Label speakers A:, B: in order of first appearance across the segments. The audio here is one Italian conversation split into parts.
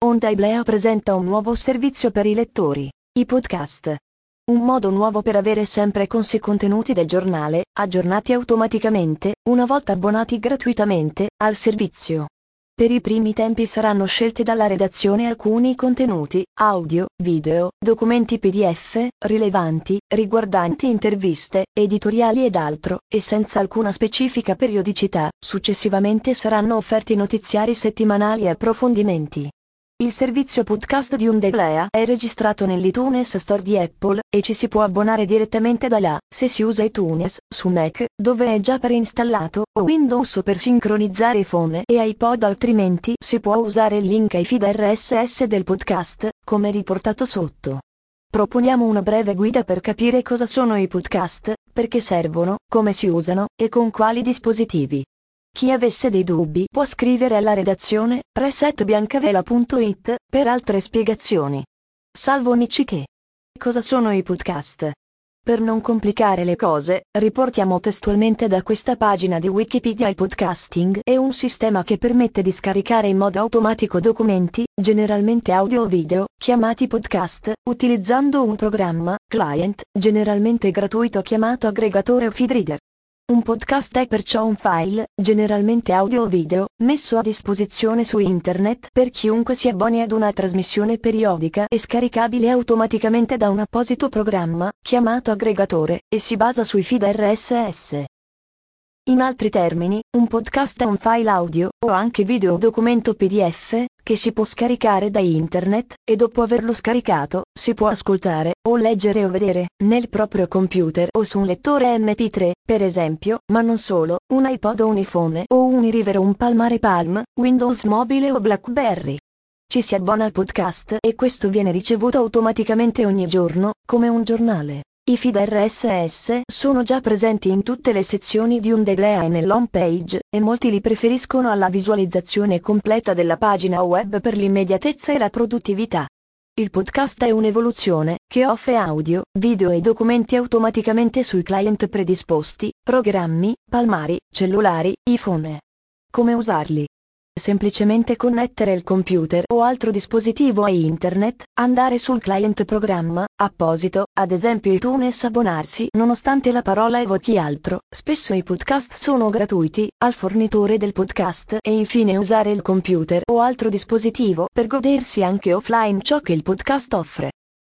A: Onda Iblea presenta un nuovo servizio per i lettori, i podcast. Un modo nuovo per avere sempre con sé contenuti del giornale, aggiornati automaticamente, una volta abbonati gratuitamente, al servizio. Per i primi tempi saranno scelti dalla redazione alcuni contenuti, audio, video, documenti PDF, rilevanti, riguardanti interviste, editoriali ed altro, e senza alcuna specifica periodicità, successivamente saranno offerti notiziari settimanali e approfondimenti. Il servizio podcast di Undeglea è registrato nell'iTunes Store di Apple e ci si può abbonare direttamente da là, se si usa iTunes, su Mac, dove è già preinstallato, o Windows per sincronizzare iPhone e iPod altrimenti si può usare il link ai feed RSS del podcast, come riportato sotto. Proponiamo una breve guida per capire cosa sono i podcast, perché servono, come si usano, e con quali dispositivi. Chi avesse dei dubbi può scrivere alla redazione resetbiancavela.it per altre spiegazioni. Salvo amici che. Cosa sono i podcast? Per non complicare le cose, riportiamo testualmente da questa pagina di Wikipedia il podcasting è un sistema che permette di scaricare in modo automatico documenti, generalmente audio o video, chiamati podcast, utilizzando un programma, client, generalmente gratuito chiamato aggregatore o feed reader. Un podcast è perciò un file, generalmente audio o video, messo a disposizione su internet per chiunque si abboni ad una trasmissione periodica e scaricabile automaticamente da un apposito programma, chiamato aggregatore, e si basa sui feed RSS. In altri termini, un podcast è un file audio, o anche video o documento PDF, che si può scaricare da internet, e dopo averlo scaricato, si può ascoltare, o leggere o vedere, nel proprio computer o su un lettore MP3, per esempio, ma non solo, un iPod o un iPhone o un iRiver o un Palmare Palm, Windows Mobile o BlackBerry. Ci si abbona al podcast e questo viene ricevuto automaticamente ogni giorno, come un giornale. I feed RSS sono già presenti in tutte le sezioni di Undeglea e nell'home page, e molti li preferiscono alla visualizzazione completa della pagina web per l'immediatezza e la produttività. Il podcast è un'evoluzione, che offre audio, video e documenti automaticamente sui client predisposti, programmi, palmari, cellulari, iPhone. Come usarli? Semplicemente connettere il computer o altro dispositivo a internet, andare sul client programma, apposito, ad esempio iTunes abbonarsi nonostante la parola evochi altro, spesso i podcast sono gratuiti, al fornitore del podcast e infine usare il computer o altro dispositivo per godersi anche offline ciò che il podcast offre.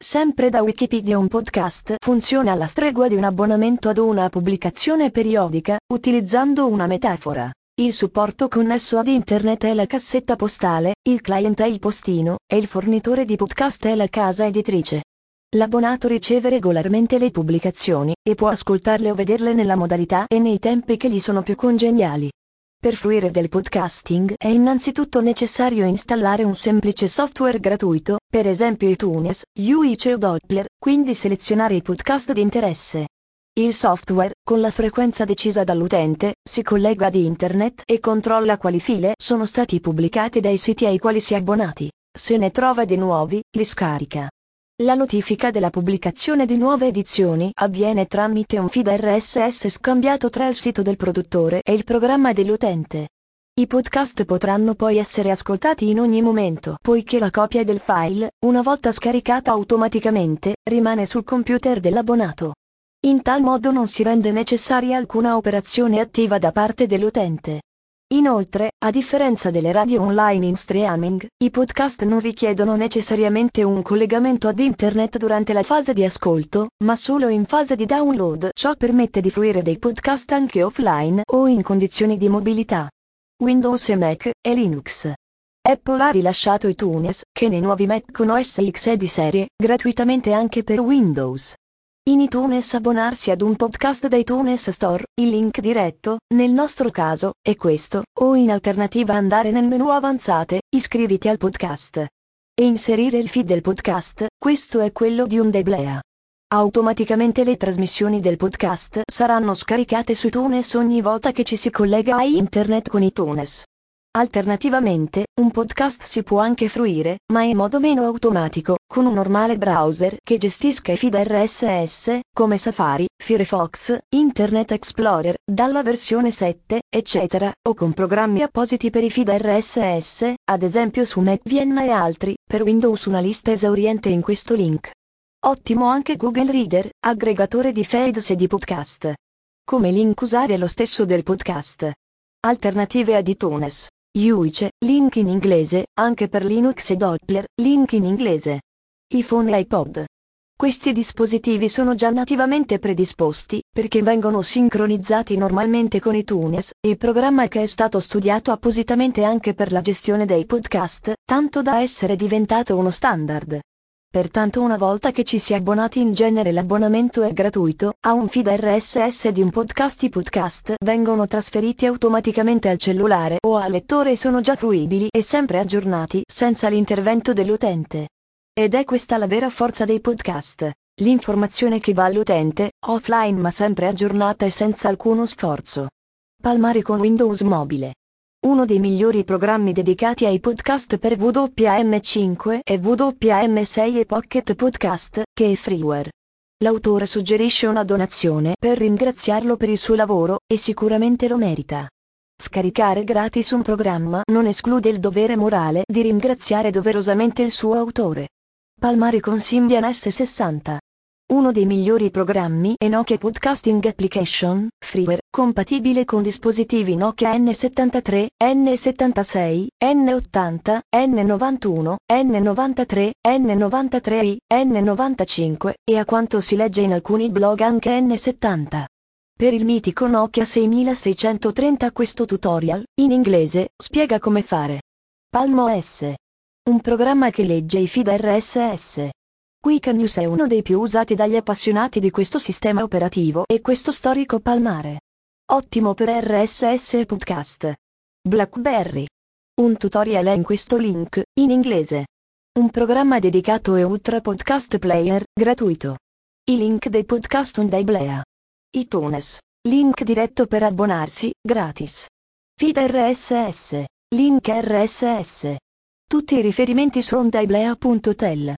A: Sempre da Wikipedia un podcast funziona alla stregua di un abbonamento ad una pubblicazione periodica, utilizzando una metafora. Il supporto connesso ad internet è la cassetta postale, il client è il postino, e il fornitore di podcast è la casa editrice. L'abbonato riceve regolarmente le pubblicazioni, e può ascoltarle o vederle nella modalità e nei tempi che gli sono più congeniali. Per fruire del podcasting è innanzitutto necessario installare un semplice software gratuito, per esempio iTunes, UIC o Doppler, quindi selezionare i podcast di interesse. Il software, con la frequenza decisa dall'utente, si collega ad internet e controlla quali file sono stati pubblicati dai siti ai quali si è abbonati. Se ne trova di nuovi, li scarica. La notifica della pubblicazione di nuove edizioni avviene tramite un feed RSS scambiato tra il sito del produttore e il programma dell'utente. I podcast potranno poi essere ascoltati in ogni momento, poiché la copia del file, una volta scaricata automaticamente, rimane sul computer dell'abbonato. In tal modo non si rende necessaria alcuna operazione attiva da parte dell'utente. Inoltre, a differenza delle radio online in streaming, i podcast non richiedono necessariamente un collegamento ad internet durante la fase di ascolto, ma solo in fase di download. Ciò permette di fruire dei podcast anche offline o in condizioni di mobilità. Windows e Mac e Linux. Apple ha rilasciato iTunes, che nei nuovi Mac con OS X è di serie, gratuitamente anche per Windows. In iTunes abbonarsi ad un podcast da iTunes Store, il link diretto, nel nostro caso, è questo, o in alternativa andare nel menu avanzate, iscriviti al podcast. E inserire il feed del podcast, questo è quello di un Deblea. Automaticamente le trasmissioni del podcast saranno scaricate su iTunes ogni volta che ci si collega a internet con iTunes. Alternativamente, un podcast si può anche fruire, ma in modo meno automatico, con un normale browser che gestisca i feed RSS, come Safari, Firefox, Internet Explorer, dalla versione 7, eccetera, o con programmi appositi per i feed RSS, ad esempio su MacVien e altri, per Windows una lista esauriente in questo link. Ottimo anche Google Reader, aggregatore di feeds e di podcast. Come link usare lo stesso del podcast. Alternative ad iTunes. Yuice, link in inglese, anche per Linux e Doppler, link in inglese. iPhone e iPod. Questi dispositivi sono già nativamente predisposti, perché vengono sincronizzati normalmente con iTunes, il programma che è stato studiato appositamente anche per la gestione dei podcast, tanto da essere diventato uno standard. Pertanto una volta che ci si è abbonati in genere l'abbonamento è gratuito, a un feed RSS di un podcast i podcast vengono trasferiti automaticamente al cellulare o al lettore e sono già fruibili e sempre aggiornati senza l'intervento dell'utente. Ed è questa la vera forza dei podcast. L'informazione che va all'utente, offline ma sempre aggiornata e senza alcuno sforzo. Palmari con Windows Mobile uno dei migliori programmi dedicati ai podcast per WM5 e WM6 e Pocket Podcast, che è freeware. L'autore suggerisce una donazione per ringraziarlo per il suo lavoro, e sicuramente lo merita. Scaricare gratis un programma non esclude il dovere morale di ringraziare doverosamente il suo autore. Palmari con Symbian S60 uno dei migliori programmi è Nokia Podcasting Application, freeware, compatibile con dispositivi Nokia N73, N76, N80, N91, N93, N93i, N95, e a quanto si legge in alcuni blog anche N70. Per il mitico Nokia 6630 questo tutorial, in inglese, spiega come fare. Palmo S. Un programma che legge i feed RSS. Quick News è uno dei più usati dagli appassionati di questo sistema operativo e questo storico palmare. Ottimo per RSS e podcast. BlackBerry. Un tutorial è in questo link, in inglese. Un programma dedicato e ultra podcast player, gratuito. I link dei podcast on Daiblea. iTunes. Link diretto per abbonarsi, gratis. Feed RSS. Link RSS. Tutti i riferimenti su ondaiblea.tel.